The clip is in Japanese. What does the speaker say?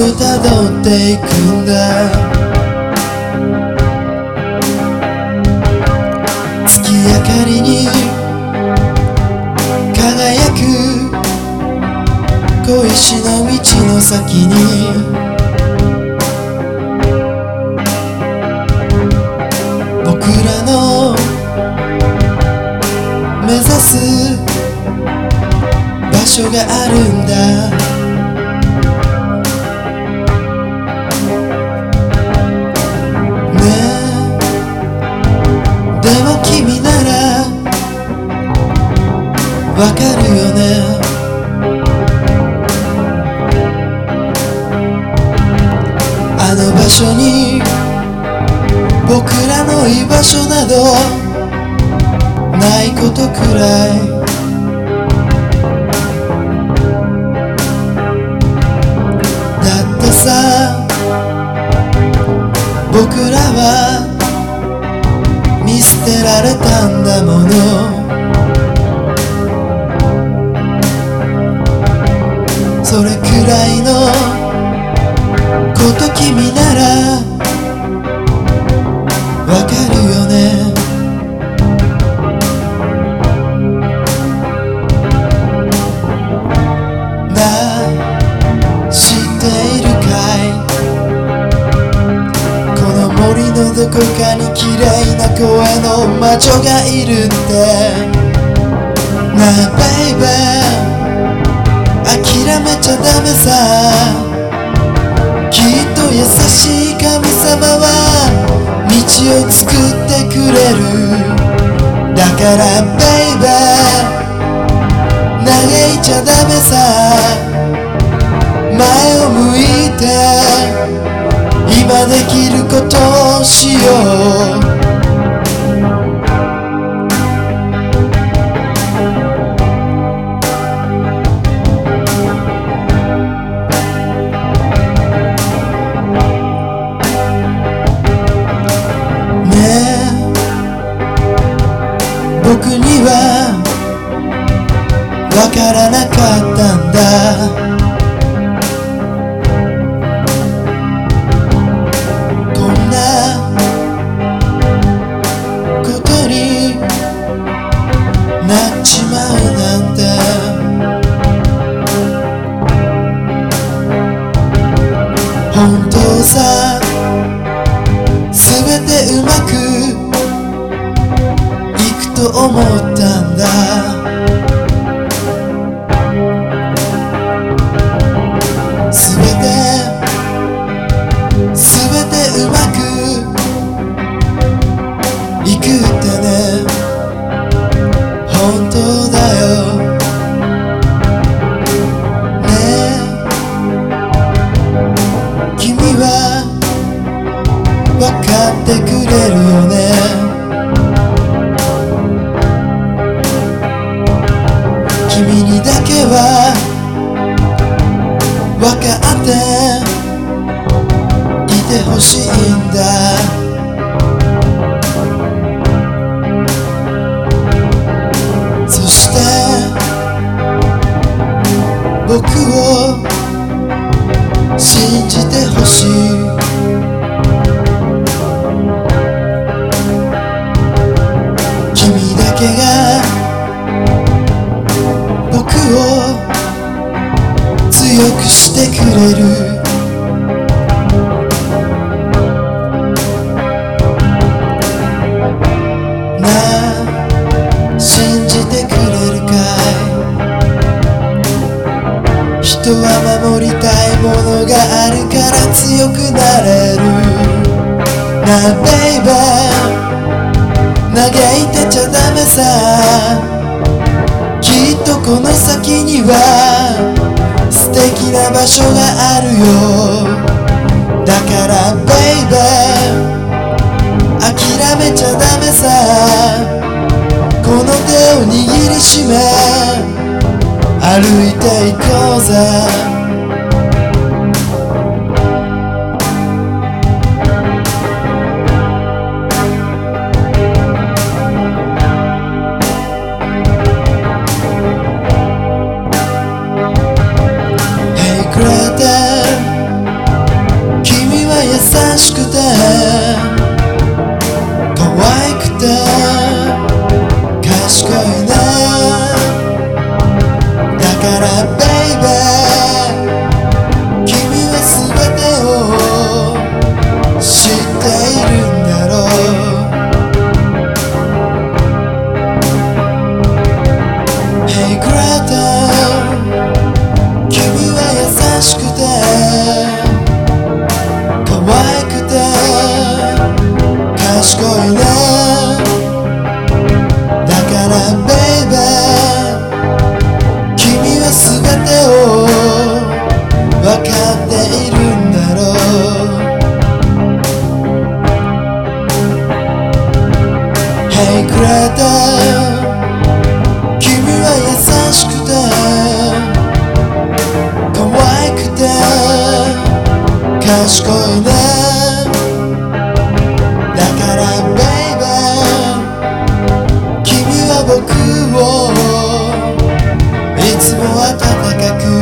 をたどっていくんだ。月明かりに輝く。小石の道の先に。僕らの目指す場所があるんだ。君ならわかるよね。あの場所に僕らの居場所などないことくらい。だってさ僕らはられたんだもの。それくらいのこと君ならわかるよね。どこかに綺麗な声の魔女がいるって。なあベイベー諦めちゃダメさ。きっと優しい神様は道を作ってくれる。だからベイベー嘆いちゃダメさ。前を向いて。今できることをしよう。ねえ。僕にはわからなかったんだ。さすべてうまくいくと思ったんだ。全てすべて信じてほしい。君だけが僕を強くしてくれる。強くなれる。なあベイベー嘆いてちゃダメさ。きっとこの先には素敵な場所があるよ。だからベイベー諦めちゃダメさ。この手を握りしめ。歩いていこうぜ。secreta を分かっているんだろう。Hey くれた君は優しくて。可愛くて。賢いね。だから Baby 君は僕を。いつも私 que